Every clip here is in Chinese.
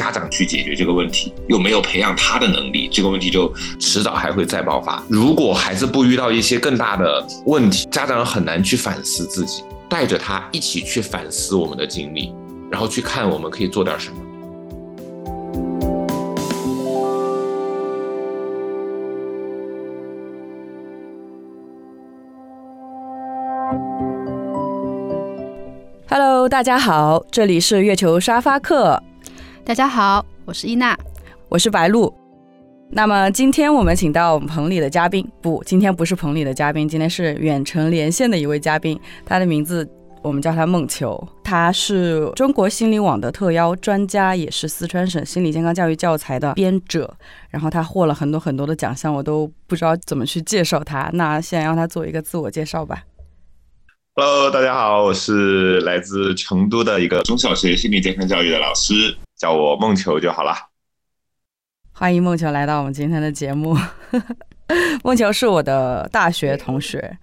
家长去解决这个问题，又没有培养他的能力，这个问题就迟早还会再爆发。如果孩子不遇到一些更大的问题，家长很难去反思自己，带着他一起去反思我们的经历，然后去看我们可以做点什么。Hello，大家好，这里是月球沙发客。大家好，我是伊娜，我是白露。那么今天我们请到我们棚里的嘉宾，不，今天不是棚里的嘉宾，今天是远程连线的一位嘉宾，他的名字我们叫他梦球，他是中国心理网的特邀专家，也是四川省心理健康教育教材的编者，然后他获了很多很多的奖项，我都不知道怎么去介绍他。那先让他做一个自我介绍吧。Hello，大家好，我是来自成都的一个中小学心理健康教育的老师，叫我梦球就好了。欢迎梦球来到我们今天的节目。梦球是我的大学同学，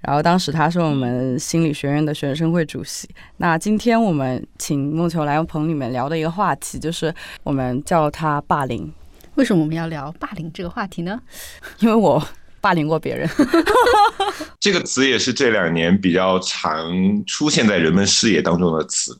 然后当时他是我们心理学院的学生会主席。那今天我们请梦球来棚里面聊的一个话题，就是我们叫他霸凌。为什么我们要聊霸凌这个话题呢？因为我。霸凌过别人，这个词也是这两年比较常出现在人们视野当中的词，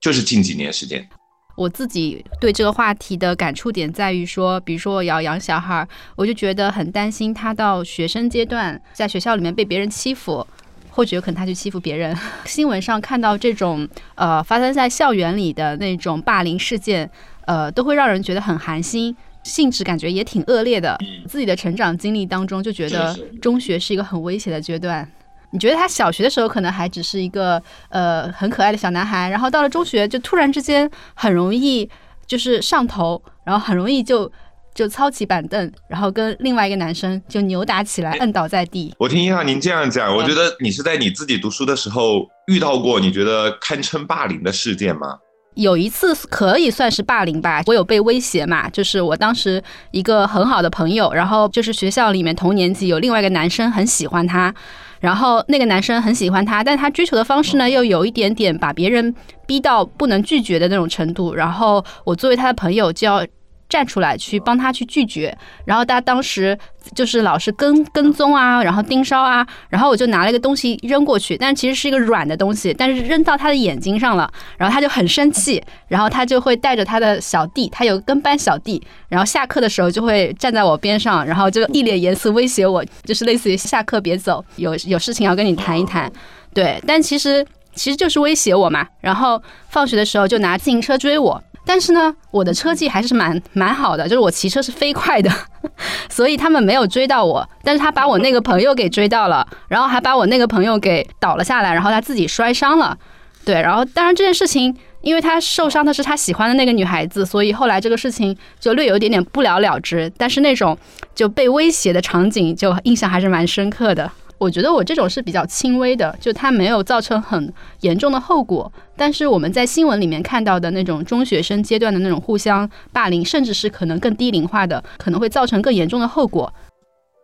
就是近几年时间。我自己对这个话题的感触点在于说，比如说我要养小孩，我就觉得很担心他到学生阶段在学校里面被别人欺负，或者有可能他去欺负别人。新闻上看到这种呃发生在校园里的那种霸凌事件，呃，都会让人觉得很寒心。性质感觉也挺恶劣的，自己的成长经历当中就觉得中学是一个很危险的阶段。你觉得他小学的时候可能还只是一个呃很可爱的小男孩，然后到了中学就突然之间很容易就是上头，然后很容易就就操起板凳，然后跟另外一个男生就扭打起来，摁倒在地。我听一下您这样讲，我觉得你是在你自己读书的时候遇到过你觉得堪称霸凌的事件吗？有一次可以算是霸凌吧，我有被威胁嘛，就是我当时一个很好的朋友，然后就是学校里面同年级有另外一个男生很喜欢他，然后那个男生很喜欢他，但他追求的方式呢又有一点点把别人逼到不能拒绝的那种程度，然后我作为他的朋友就要。站出来去帮他去拒绝，然后他当时就是老是跟跟踪啊，然后盯梢啊，然后我就拿了一个东西扔过去，但其实是一个软的东西，但是扔到他的眼睛上了，然后他就很生气，然后他就会带着他的小弟，他有跟班小弟，然后下课的时候就会站在我边上，然后就一脸严肃威胁我，就是类似于下课别走，有有事情要跟你谈一谈，对，但其实其实就是威胁我嘛，然后放学的时候就拿自行车追我。但是呢，我的车技还是蛮蛮好的，就是我骑车是飞快的，所以他们没有追到我。但是他把我那个朋友给追到了，然后还把我那个朋友给倒了下来，然后他自己摔伤了。对，然后当然这件事情，因为他受伤的是他喜欢的那个女孩子，所以后来这个事情就略有一点点不了了之。但是那种就被威胁的场景，就印象还是蛮深刻的。我觉得我这种是比较轻微的，就它没有造成很严重的后果。但是我们在新闻里面看到的那种中学生阶段的那种互相霸凌，甚至是可能更低龄化的，可能会造成更严重的后果。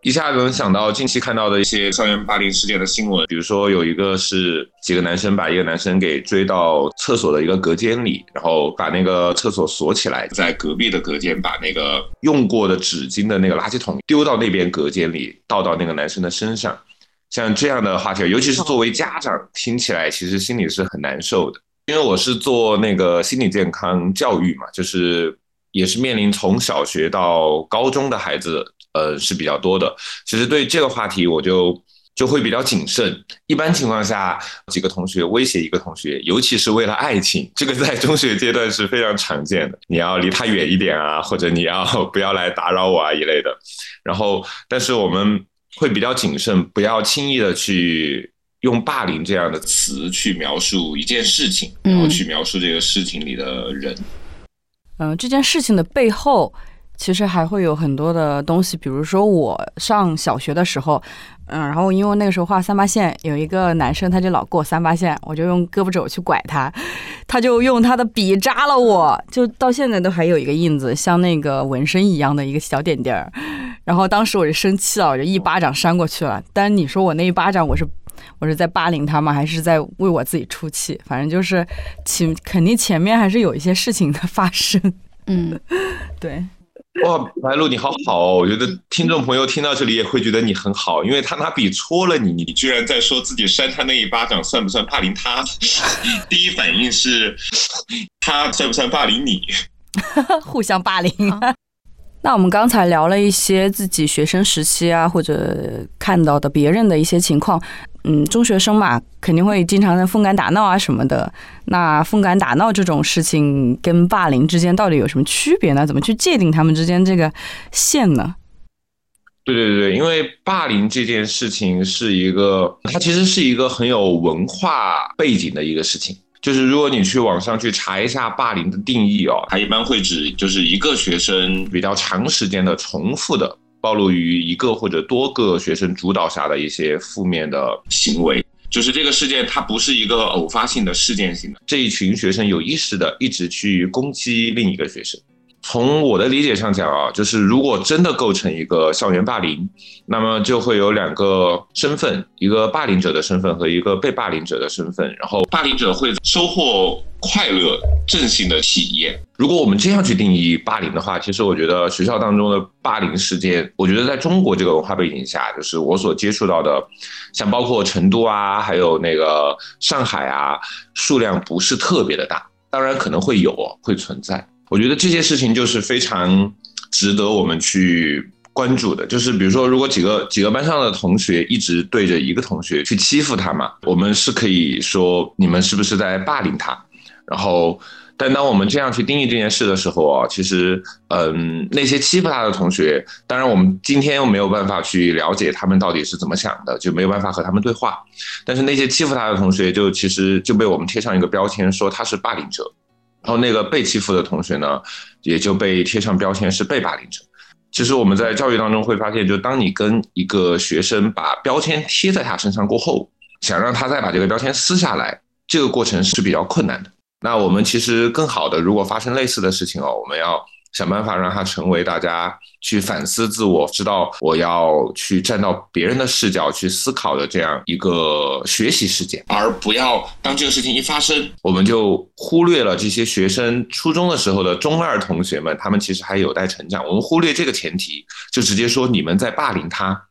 一下子能想到近期看到的一些校园霸凌事件的新闻，比如说有一个是几个男生把一个男生给追到厕所的一个隔间里，然后把那个厕所锁起来，在隔壁的隔间把那个用过的纸巾的那个垃圾桶丢到那边隔间里，倒到那个男生的身上。像这样的话题，尤其是作为家长，听起来其实心里是很难受的。因为我是做那个心理健康教育嘛，就是也是面临从小学到高中的孩子，呃是比较多的。其实对这个话题，我就就会比较谨慎。一般情况下，几个同学威胁一个同学，尤其是为了爱情，这个在中学阶段是非常常见的。你要离他远一点啊，或者你要 不要来打扰我啊一类的。然后，但是我们。会比较谨慎，不要轻易的去用霸凌这样的词去描述一件事情，然后去描述这个事情里的人。嗯，这件事情的背后其实还会有很多的东西，比如说我上小学的时候，嗯，然后因为那个时候画三八线，有一个男生他就老过三八线，我就用胳膊肘去拐他，他就用他的笔扎了我，就到现在都还有一个印子，像那个纹身一样的一个小点点儿。然后当时我就生气了，我就一巴掌扇过去了。但你说我那一巴掌，我是我是在霸凌他吗？还是在为我自己出气？反正就是前肯定前面还是有一些事情的发生。嗯，对，哇，白鹿你好好哦！我觉得听众朋友听到这里也会觉得你很好，因为他拿笔戳了你，你居然在说自己扇他那一巴掌算不算霸凌他？第一反应是，他算不算霸凌你？互相霸凌。那我们刚才聊了一些自己学生时期啊，或者看到的别人的一些情况。嗯，中学生嘛，肯定会经常的疯赶打闹啊什么的。那疯赶打闹这种事情跟霸凌之间到底有什么区别呢？怎么去界定他们之间这个线呢？对对对，因为霸凌这件事情是一个，它其实是一个很有文化背景的一个事情。就是如果你去网上去查一下霸凌的定义哦，它一般会指就是一个学生比较长时间的重复的暴露于一个或者多个学生主导下的一些负面的行为，就是这个事件它不是一个偶发性的事件性的，这一群学生有意识的一直去攻击另一个学生。从我的理解上讲啊，就是如果真的构成一个校园霸凌，那么就会有两个身份，一个霸凌者的身份和一个被霸凌者的身份，然后霸凌者会收获快乐、正性的体验。如果我们这样去定义霸凌的话，其实我觉得学校当中的霸凌事件，我觉得在中国这个文化背景下，就是我所接触到的，像包括成都啊，还有那个上海啊，数量不是特别的大，当然可能会有，会存在。我觉得这些事情就是非常值得我们去关注的。就是比如说，如果几个几个班上的同学一直对着一个同学去欺负他嘛，我们是可以说你们是不是在霸凌他？然后，但当我们这样去定义这件事的时候啊，其实，嗯，那些欺负他的同学，当然我们今天又没有办法去了解他们到底是怎么想的，就没有办法和他们对话。但是那些欺负他的同学，就其实就被我们贴上一个标签，说他是霸凌者。然后那个被欺负的同学呢，也就被贴上标签是被霸凌者。其实我们在教育当中会发现，就当你跟一个学生把标签贴在他身上过后，想让他再把这个标签撕下来，这个过程是比较困难的。那我们其实更好的，如果发生类似的事情哦，我们要。想办法让他成为大家去反思自我、知道我要去站到别人的视角去思考的这样一个学习事件，而不要当这个事情一发生，我们就忽略了这些学生初中的时候的中二同学们，他们其实还有待成长。我们忽略这个前提，就直接说你们在霸凌他。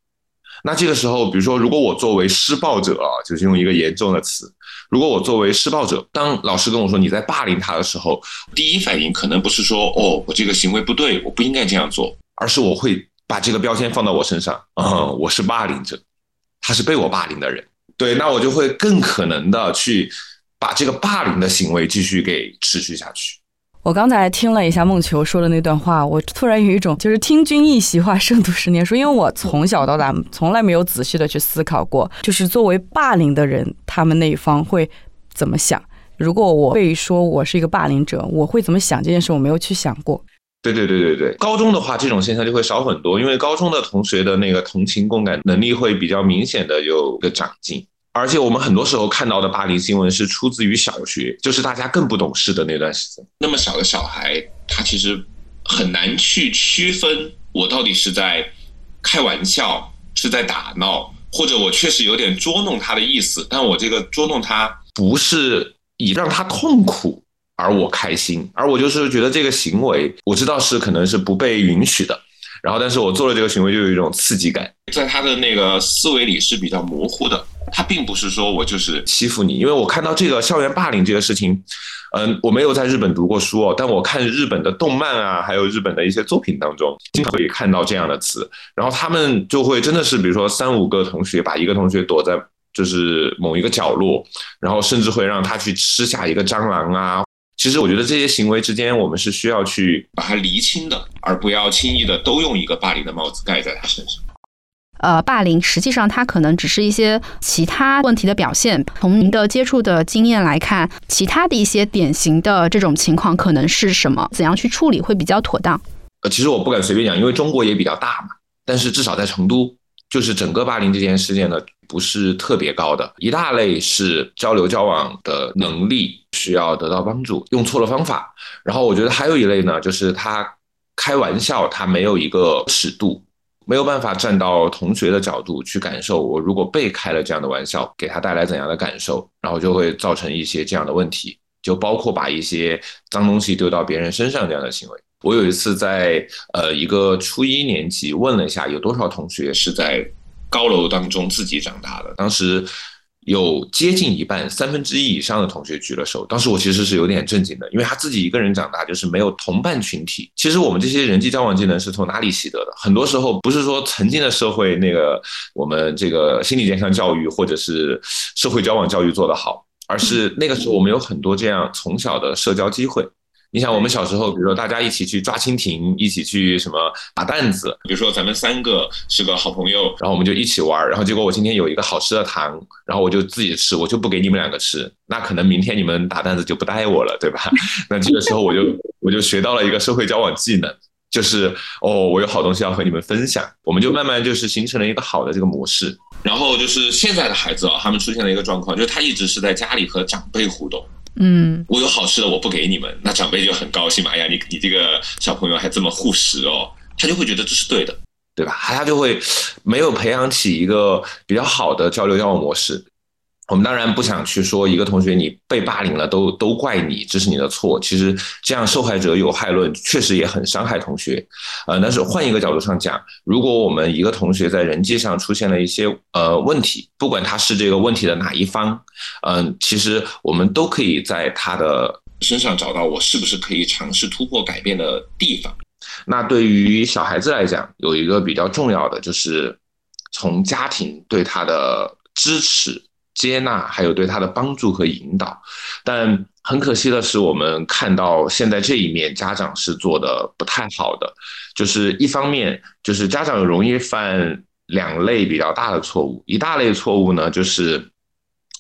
那这个时候，比如说，如果我作为施暴者啊，就是用一个严重的词。如果我作为施暴者，当老师跟我说你在霸凌他的时候，第一反应可能不是说哦，我这个行为不对，我不应该这样做，而是我会把这个标签放到我身上，嗯，我是霸凌者，他是被我霸凌的人，对，那我就会更可能的去把这个霸凌的行为继续给持续下去。我刚才听了一下梦球说的那段话，我突然有一种就是听君一席话，胜读十年书。因为我从小到大从来没有仔细的去思考过，就是作为霸凌的人，他们那一方会怎么想。如果我被说我是一个霸凌者，我会怎么想这件事，我没有去想过。对对对对对，高中的话，这种现象就会少很多，因为高中的同学的那个同情共感能力会比较明显的有个长进。而且我们很多时候看到的霸凌新闻是出自于小学，就是大家更不懂事的那段时间。那么小的小孩，他其实很难去区分我到底是在开玩笑，是在打闹，或者我确实有点捉弄他的意思。但我这个捉弄他，不是以让他痛苦而我开心，而我就是觉得这个行为，我知道是可能是不被允许的。然后，但是我做了这个行为，就有一种刺激感，在他的那个思维里是比较模糊的。他并不是说我就是欺负你，因为我看到这个校园霸凌这个事情，嗯，我没有在日本读过书哦，但我看日本的动漫啊，还有日本的一些作品当中，经常可以看到这样的词。然后他们就会真的是，比如说三五个同学把一个同学躲在就是某一个角落，然后甚至会让他去吃下一个蟑螂啊。其实我觉得这些行为之间，我们是需要去把它厘清的，而不要轻易的都用一个霸凌的帽子盖在他身上。呃，霸凌实际上它可能只是一些其他问题的表现。从您的接触的经验来看，其他的一些典型的这种情况可能是什么？怎样去处理会比较妥当？呃，其实我不敢随便讲，因为中国也比较大嘛。但是至少在成都，就是整个霸凌这件事件呢，不是特别高的。一大类是交流交往的能力。需要得到帮助，用错了方法。然后我觉得还有一类呢，就是他开玩笑，他没有一个尺度，没有办法站到同学的角度去感受，我如果被开了这样的玩笑，给他带来怎样的感受，然后就会造成一些这样的问题。就包括把一些脏东西丢到别人身上这样的行为。我有一次在呃一个初一年级问了一下，有多少同学是在高楼当中自己长大的，当时。有接近一半，三分之一以上的同学举了手。当时我其实是有点震惊的，因为他自己一个人长大，就是没有同伴群体。其实我们这些人际交往技能是从哪里习得的？很多时候不是说曾经的社会那个我们这个心理健康教育或者是社会交往教育做得好，而是那个时候我们有很多这样从小的社交机会。你想，我们小时候，比如说大家一起去抓蜻蜓，一起去什么打弹子，比如说咱们三个是个好朋友，然后我们就一起玩，然后结果我今天有一个好吃的糖，然后我就自己吃，我就不给你们两个吃，那可能明天你们打弹子就不带我了，对吧？那这个时候我就我就学到了一个社会交往技能，就是哦，我有好东西要和你们分享，我们就慢慢就是形成了一个好的这个模式。然后就是现在的孩子啊，他们出现了一个状况，就是他一直是在家里和长辈互动。嗯，我有好吃的，我不给你们，那长辈就很高兴嘛。哎呀，你你这个小朋友还这么护食哦，他就会觉得这是对的，对吧？他就会没有培养起一个比较好的交流交往模式。我们当然不想去说一个同学你被霸凌了都都怪你，这是你的错。其实这样受害者有害论确实也很伤害同学。呃，但是换一个角度上讲，如果我们一个同学在人际上出现了一些呃问题，不管他是这个问题的哪一方，嗯，其实我们都可以在他的身上找到我是不是可以尝试突破改变的地方。那对于小孩子来讲，有一个比较重要的就是从家庭对他的支持。接纳，还有对他的帮助和引导，但很可惜的是，我们看到现在这一面，家长是做的不太好的。就是一方面，就是家长容易犯两类比较大的错误。一大类错误呢，就是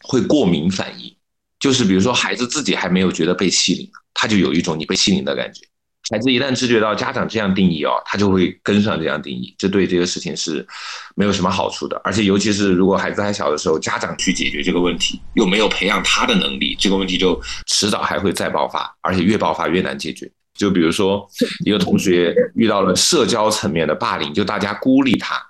会过敏反应，就是比如说孩子自己还没有觉得被欺凌，他就有一种你被欺凌的感觉。孩子一旦知觉到家长这样定义哦，他就会跟上这样定义，这对这个事情是没有什么好处的。而且，尤其是如果孩子还小的时候，家长去解决这个问题，又没有培养他的能力，这个问题就迟早还会再爆发，而且越爆发越难解决。就比如说，一个同学遇到了社交层面的霸凌，就大家孤立他。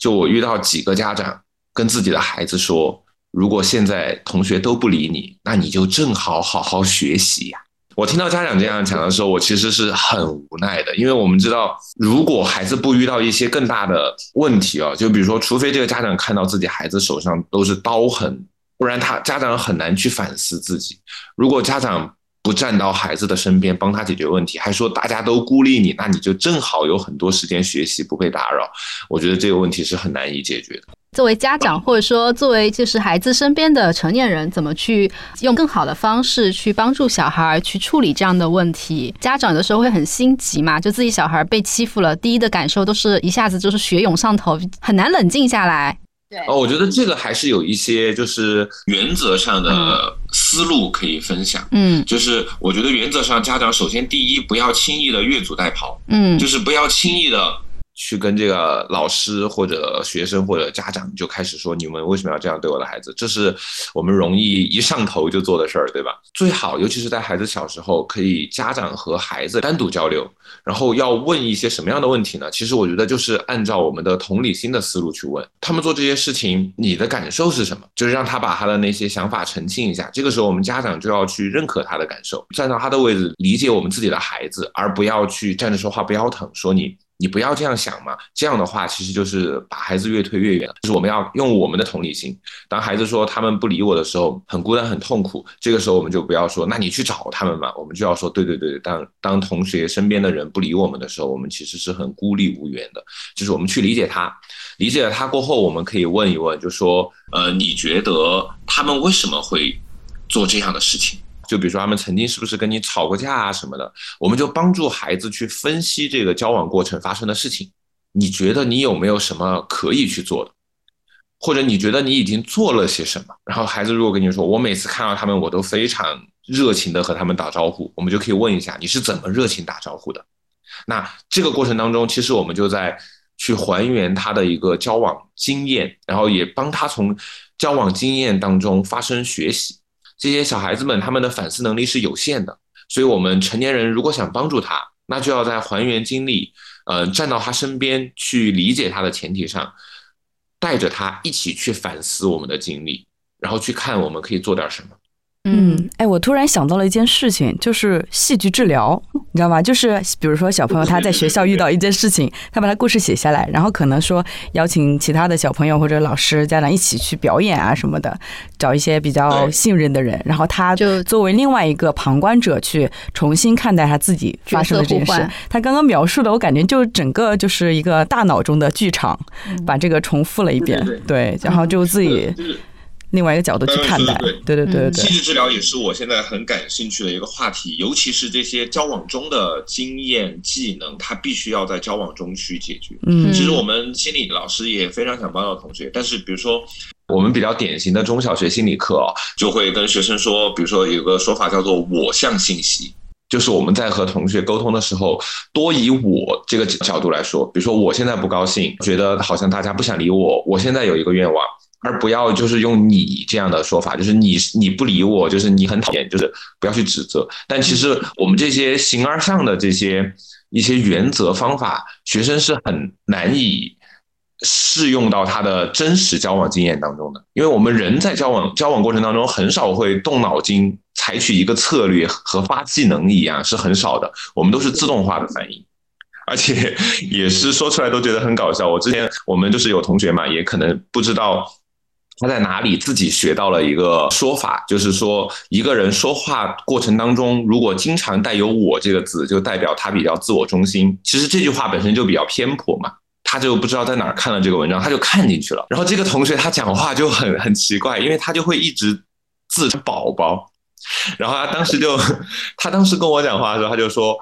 就我遇到几个家长跟自己的孩子说，如果现在同学都不理你，那你就正好好好学习呀。我听到家长这样讲的时候，我其实是很无奈的，因为我们知道，如果孩子不遇到一些更大的问题啊，就比如说，除非这个家长看到自己孩子手上都是刀痕，不然他家长很难去反思自己。如果家长不站到孩子的身边帮他解决问题，还说大家都孤立你，那你就正好有很多时间学习，不被打扰。我觉得这个问题是很难以解决的。作为家长，或者说作为就是孩子身边的成年人，怎么去用更好的方式去帮助小孩去处理这样的问题？家长有的时候会很心急嘛，就自己小孩被欺负了，第一的感受都是一下子就是血涌上头，很难冷静下来。对哦，我觉得这个还是有一些就是原则上的思路可以分享。嗯，就是我觉得原则上，家长首先第一不要轻易的越俎代庖。嗯，就是不要轻易的。去跟这个老师或者学生或者家长就开始说，你们为什么要这样对我的孩子？这是我们容易一上头就做的事儿，对吧？最好，尤其是在孩子小时候，可以家长和孩子单独交流，然后要问一些什么样的问题呢？其实我觉得就是按照我们的同理心的思路去问他们做这些事情，你的感受是什么？就是让他把他的那些想法澄清一下。这个时候，我们家长就要去认可他的感受，站到他的位置理解我们自己的孩子，而不要去站着说话不腰疼，说你。你不要这样想嘛，这样的话其实就是把孩子越推越远。就是我们要用我们的同理心，当孩子说他们不理我的时候，很孤单很痛苦，这个时候我们就不要说，那你去找他们嘛。我们就要说，对对对，当当同学身边的人不理我们的时候，我们其实是很孤立无援的。就是我们去理解他，理解了他过后，我们可以问一问，就说，呃，你觉得他们为什么会做这样的事情？就比如说他们曾经是不是跟你吵过架啊什么的，我们就帮助孩子去分析这个交往过程发生的事情。你觉得你有没有什么可以去做的，或者你觉得你已经做了些什么？然后孩子如果跟你说，我每次看到他们我都非常热情的和他们打招呼，我们就可以问一下你是怎么热情打招呼的。那这个过程当中，其实我们就在去还原他的一个交往经验，然后也帮他从交往经验当中发生学习。这些小孩子们，他们的反思能力是有限的，所以，我们成年人如果想帮助他，那就要在还原经历，呃，站到他身边去理解他的前提上，带着他一起去反思我们的经历，然后去看我们可以做点什么。嗯，哎，我突然想到了一件事情，就是戏剧治疗，你知道吗？就是比如说小朋友他在学校遇到一件事情，他把他故事写下来，然后可能说邀请其他的小朋友或者老师、家长一起去表演啊什么的，找一些比较信任的人，然后他就作为另外一个旁观者去重新看待他自己发生的这件事。他刚刚描述的，我感觉就整个就是一个大脑中的剧场，把这个重复了一遍，对，然后就自己。另外一个角度去看待，对对对对对。戏剧治疗也是我现在很感兴趣的一个话题，尤其是这些交往中的经验技能，它必须要在交往中去解决。嗯，其实我们心理老师也非常想帮到同学，但是比如说我们比较典型的中小学心理课啊，就会跟学生说，比如说有个说法叫做“我向信息”，就是我们在和同学沟通的时候，多以我这个角度来说，比如说我现在不高兴，觉得好像大家不想理我，我现在有一个愿望。而不要就是用你这样的说法，就是你你不理我，就是你很讨厌，就是不要去指责。但其实我们这些形而上的这些一些原则方法，学生是很难以适用到他的真实交往经验当中的。因为我们人在交往交往过程当中，很少会动脑筋，采取一个策略和发技能一样是很少的。我们都是自动化的反应，而且也是说出来都觉得很搞笑。我之前我们就是有同学嘛，也可能不知道。他在哪里自己学到了一个说法，就是说一个人说话过程当中，如果经常带有“我”这个字，就代表他比较自我中心。其实这句话本身就比较偏颇嘛，他就不知道在哪儿看了这个文章，他就看进去了。然后这个同学他讲话就很很奇怪，因为他就会一直自称宝宝，然后他当时就 他当时跟我讲话的时候，他就说：“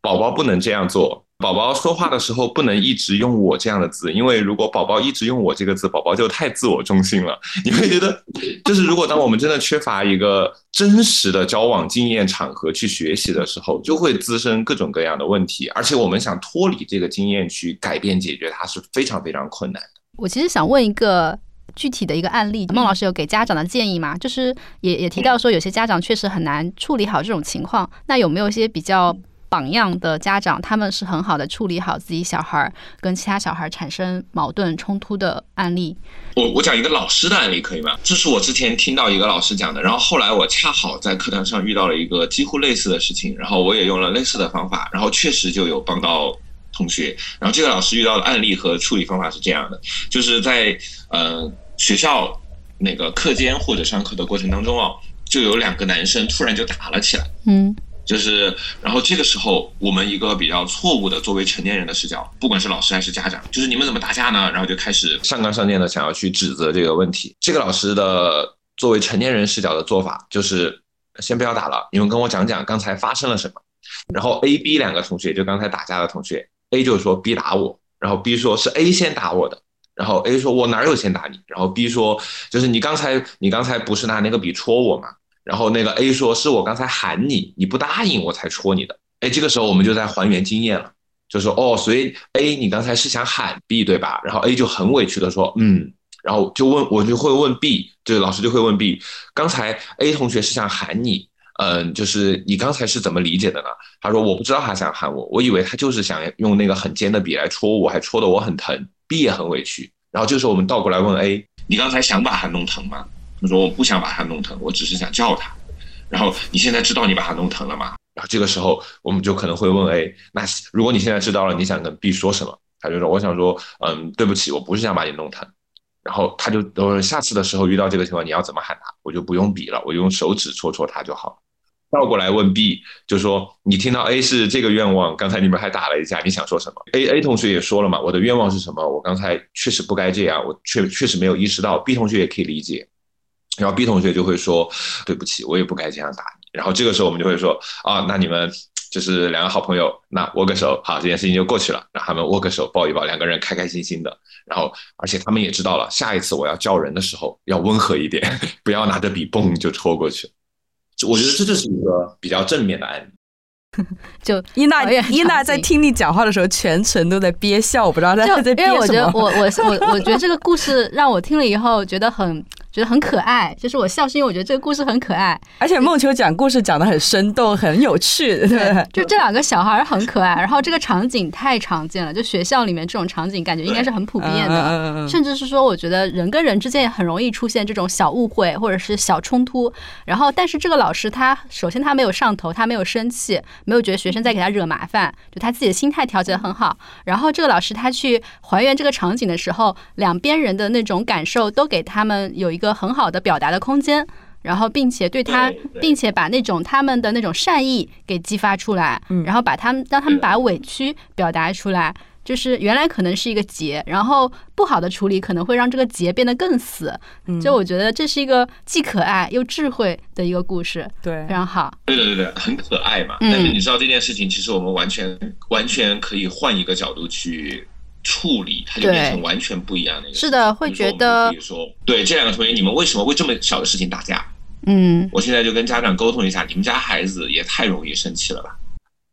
宝宝不能这样做。”宝宝说话的时候不能一直用我这样的字，因为如果宝宝一直用我这个字，宝宝就太自我中心了。你会觉得，就是如果当我们真的缺乏一个真实的交往经验场合去学习的时候，就会滋生各种各样的问题，而且我们想脱离这个经验去改变解决它是非常非常困难的。我其实想问一个具体的一个案例，孟老师有给家长的建议吗？就是也也提到说，有些家长确实很难处理好这种情况，那有没有一些比较？榜样的家长，他们是很好的处理好自己小孩跟其他小孩产生矛盾冲突的案例。我我讲一个老师的案例可以吗？这是我之前听到一个老师讲的，然后后来我恰好在课堂上遇到了一个几乎类似的事情，然后我也用了类似的方法，然后确实就有帮到同学。然后这个老师遇到的案例和处理方法是这样的，就是在呃学校那个课间或者上课的过程当中哦，就有两个男生突然就打了起来。嗯。就是，然后这个时候，我们一个比较错误的作为成年人的视角，不管是老师还是家长，就是你们怎么打架呢？然后就开始上纲上线的想要去指责这个问题。这个老师的作为成年人视角的做法，就是先不要打了，你们跟我讲讲刚才发生了什么。然后 A、B 两个同学，就刚才打架的同学，A 就说 B 打我，然后 B 说是 A 先打我的，然后 A 说我哪有先打你？然后 B 说就是你刚才你刚才不是拿那个笔戳我吗？然后那个 A 说：“是我刚才喊你，你不答应，我才戳你的。”哎，这个时候我们就在还原经验了，就说：“哦，所以 A 你刚才是想喊 B 对吧？”然后 A 就很委屈的说：“嗯。”然后就问我就会问 B，就老师就会问 B：“ 刚才 A 同学是想喊你，嗯，就是你刚才是怎么理解的呢？”他说：“我不知道他想喊我，我以为他就是想用那个很尖的笔来戳我，还戳得我很疼。”B 也很委屈。然后这时候我们倒过来问 A：“ 你刚才想把他弄疼吗？”他说：“我不想把他弄疼，我只是想叫他。然后你现在知道你把他弄疼了吗？然后这个时候我们就可能会问 A：那如果你现在知道了，你想跟 B 说什么？他就说：我想说，嗯，对不起，我不是想把你弄疼。然后他就呃，下次的时候遇到这个情况，你要怎么喊他？我就不用笔了，我用手指戳戳他就好。倒过来问 B，就说你听到 A 是这个愿望，刚才你们还打了一架，你想说什么？A A 同学也说了嘛，我的愿望是什么？我刚才确实不该这样，我确确实没有意识到。B 同学也可以理解。然后 B 同学就会说：“对不起，我也不该这样打你。”然后这个时候我们就会说：“啊，那你们就是两个好朋友，那握个手，好，这件事情就过去了。让他们握个手，抱一抱，两个人开开心心的。然后，而且他们也知道了，下一次我要叫人的时候要温和一点，不要拿着笔嘣就戳过去。我觉得这就是一个比较正面的案例。就伊娜，伊娜在听你讲话的时候，全程都在憋笑，我不知道她在憋什么。因为我觉得，我我我我觉得这个故事让我听了以后觉得很。觉得很可爱。就是我笑是因为我觉得这个故事很可爱，而且梦秋讲故事讲的很生动，很有趣，对？就这两个小孩很可爱，然后这个场景太常见了，就学校里面这种场景感觉应该是很普遍的，甚至是说，我觉得人跟人之间也很容易出现这种小误会或者是小冲突。然后，但是这个老师他首先他没有上头，他没有生气，没有觉得学生在给他惹麻烦，就他自己的心态调节的很好。然后这个老师他去还原这个场景的时候，两边人的那种感受都给他们有一个很好的表达的空间。然后，并且对他并且把那种他们的那种善意给激发出来，然后把他们让他们把委屈表达出来，就是原来可能是一个结，然后不好的处理可能会让这个结变得更死。就我觉得这是一个既可爱又智慧的一个故事，对非常好。对对对对，很可爱嘛。嗯但是你知道这件事情，其实我们完全完全可以换一个角度去处理，它就变成完全不一样的一个。是的，会觉得我们就可以说，对这两个同学，你们为什么为这么小的事情打架？嗯，我现在就跟家长沟通一下，你们家孩子也太容易生气了吧？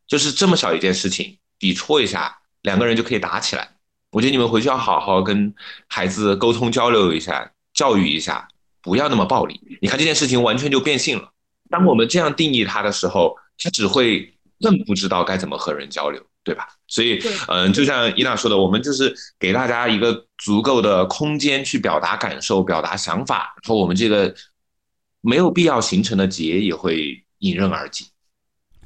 就是这么小一件事情，抵戳一下，两个人就可以打起来。我觉得你们回去要好好跟孩子沟通交流一下，教育一下，不要那么暴力。你看这件事情完全就变性了。当我们这样定义他的时候，他只会更不知道该怎么和人交流，对吧？所以，嗯，就像伊娜说的，我们就是给大家一个足够的空间去表达感受、表达想法，然后我们这个没有必要形成的结也会迎刃而解。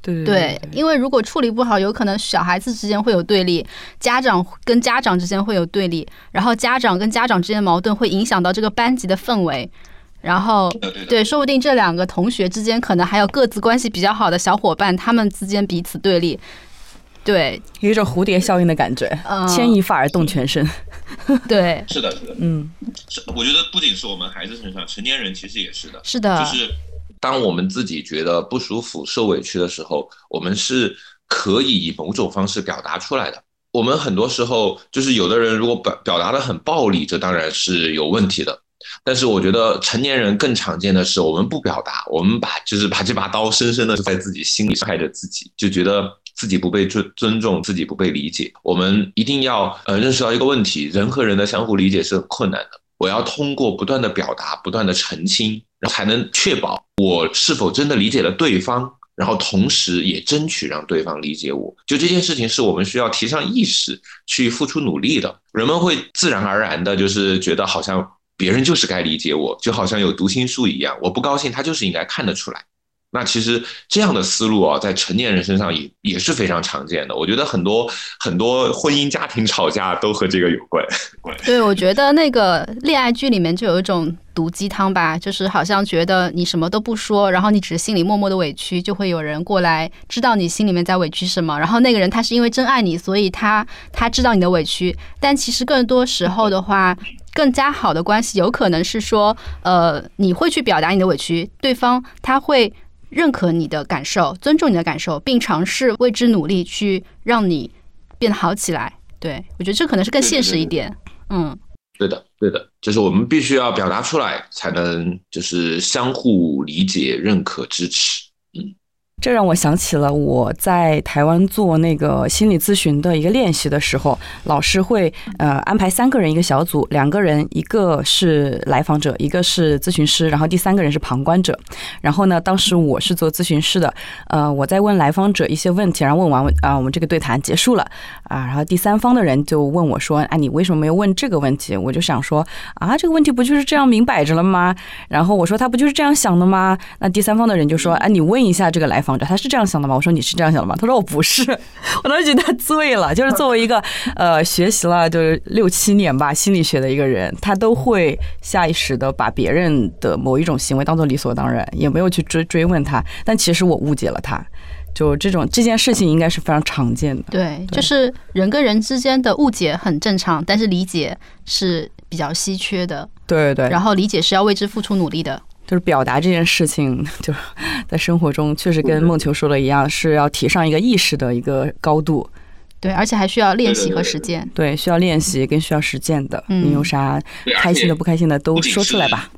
对对，因为如果处理不好，有可能小孩子之间会有对立，家长跟家长之间会有对立，然后家长跟家长之间的矛盾会影响到这个班级的氛围，然后对说不定这两个同学之间可能还有各自关系比较好的小伙伴，他们之间彼此对立。对，有一种蝴蝶效应的感觉，嗯牵一发而动全身。对，是的，是的，嗯，是。我觉得不仅是我们孩子身上，成年人其实也是的。是的，就是当我们自己觉得不舒服、受委屈的时候，我们是可以以某种方式表达出来的。我们很多时候就是有的人如果表表达的很暴力，这当然是有问题的。但是我觉得成年人更常见的是，我们不表达，我们把就是把这把刀深深的在自己心里伤害着自己，就觉得自己不被尊尊重，自己不被理解。我们一定要呃认识到一个问题：人和人的相互理解是很困难的。我要通过不断的表达、不断的澄清，才能确保我是否真的理解了对方，然后同时也争取让对方理解我。就这件事情是我们需要提上意识去付出努力的。人们会自然而然的，就是觉得好像别人就是该理解我，就好像有读心术一样，我不高兴他就是应该看得出来。那其实这样的思路啊，在成年人身上也也是非常常见的。我觉得很多很多婚姻家庭吵架都和这个有关。对，我觉得那个恋爱剧里面就有一种毒鸡汤吧，就是好像觉得你什么都不说，然后你只是心里默默的委屈，就会有人过来知道你心里面在委屈什么。然后那个人他是因为真爱你，所以他他知道你的委屈，但其实更多时候的话。更加好的关系有可能是说，呃，你会去表达你的委屈，对方他会认可你的感受，尊重你的感受，并尝试为之努力，去让你变得好起来。对我觉得这可能是更现实一点。嗯，对的，对的，就是我们必须要表达出来，才能就是相互理解、认可、支持。这让我想起了我在台湾做那个心理咨询的一个练习的时候，老师会呃安排三个人一个小组，两个人一个是来访者，一个是咨询师，然后第三个人是旁观者。然后呢，当时我是做咨询师的，呃，我在问来访者一些问题，然后问完啊、我们这个对谈结束了啊，然后第三方的人就问我说：“哎，你为什么没有问这个问题？”我就想说啊，这个问题不就是这样明摆着了吗？然后我说他不就是这样想的吗？那第三方的人就说：“哎，你问一下这个来访者，他是这样想的吗？”我说：“你是这样想的吗？”他说：“我不是。”我当时觉得他醉了，就是作为一个呃学习了就是六七年吧心理学的一个人，他都会下意识的把别人的某一种行为当做理所当然，也没有去追追问他。但其实我误解了他。就这种这件事情应该是非常常见的。对，对就是人跟人之间的误解很正常，但是理解是比较稀缺的，对对对，然后理解是要为之付出努力的。就是表达这件事情，就是在生活中确实跟梦球说的一样，是要提上一个意识的一个高度。对，而且还需要练习和实践。对，需要练习跟需要实践的。嗯你有啥开心的、不开心的都说出来吧。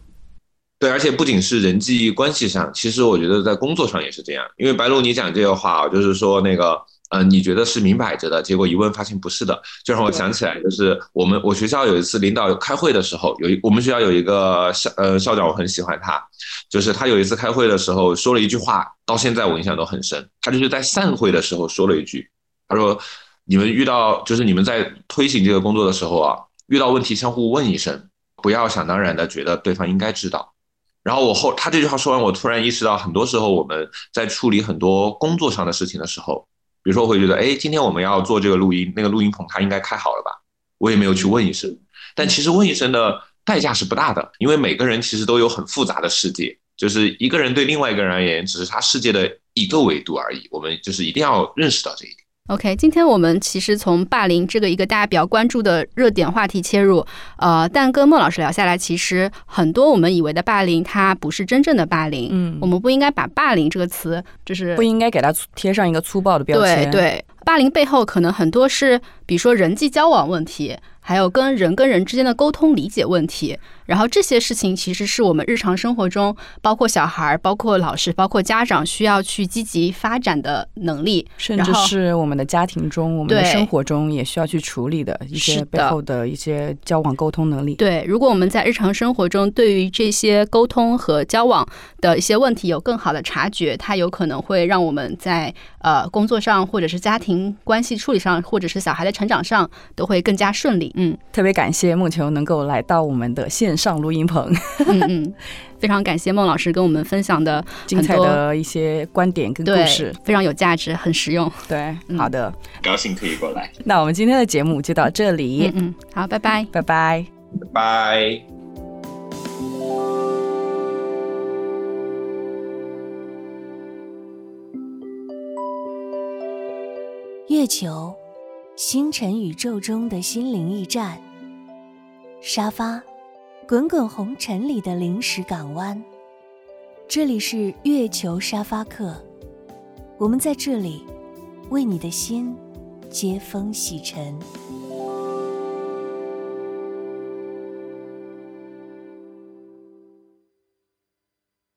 对，而且不仅是人际关系上，其实我觉得在工作上也是这样。因为白露你讲这个话啊，就是说那个呃，你觉得是明摆着的，结果一问发现不是的，就让我想起来，就是我们我学校有一次领导开会的时候，有一我们学校有一个校呃校长，我很喜欢他，就是他有一次开会的时候说了一句话，到现在我印象都很深。他就是在散会的时候说了一句，他说：“你们遇到就是你们在推行这个工作的时候啊，遇到问题相互问一声，不要想当然的觉得对方应该知道。”然后我后他这句话说完，我突然意识到，很多时候我们在处理很多工作上的事情的时候。比如说，我会觉得，哎，今天我们要做这个录音，那个录音棚它应该开好了吧？我也没有去问一声，但其实问一声的代价是不大的，因为每个人其实都有很复杂的世界，就是一个人对另外一个人而言，只是他世界的一个维度而已。我们就是一定要认识到这一点。OK，今天我们其实从霸凌这个一个大家比较关注的热点话题切入，呃，但跟孟老师聊下来，其实很多我们以为的霸凌，它不是真正的霸凌。嗯，我们不应该把霸凌这个词，就是不应该给它贴上一个粗暴的标签。对对，霸凌背后可能很多是，比如说人际交往问题。还有跟人跟人之间的沟通理解问题，然后这些事情其实是我们日常生活中，包括小孩、包括老师、包括家长需要去积极发展的能力，甚至是我们的家庭中、我们的生活中也需要去处理的一些背后的一些交往沟通能力。对，如果我们在日常生活中对于这些沟通和交往的一些问题有更好的察觉，它有可能会让我们在呃工作上，或者是家庭关系处理上，或者是小孩的成长上，都会更加顺利。嗯，特别感谢梦球能够来到我们的线上录音棚，嗯嗯，非常感谢孟老师跟我们分享的精彩的一些观点跟故事，非常有价值，很实用。对，好的，高兴可以过来。那我们今天的节目就到这里，嗯，好，拜拜，拜拜，拜拜。月球。星辰宇宙中的心灵驿站，沙发，滚滚红尘里的临时港湾。这里是月球沙发客，我们在这里为你的心接风洗尘。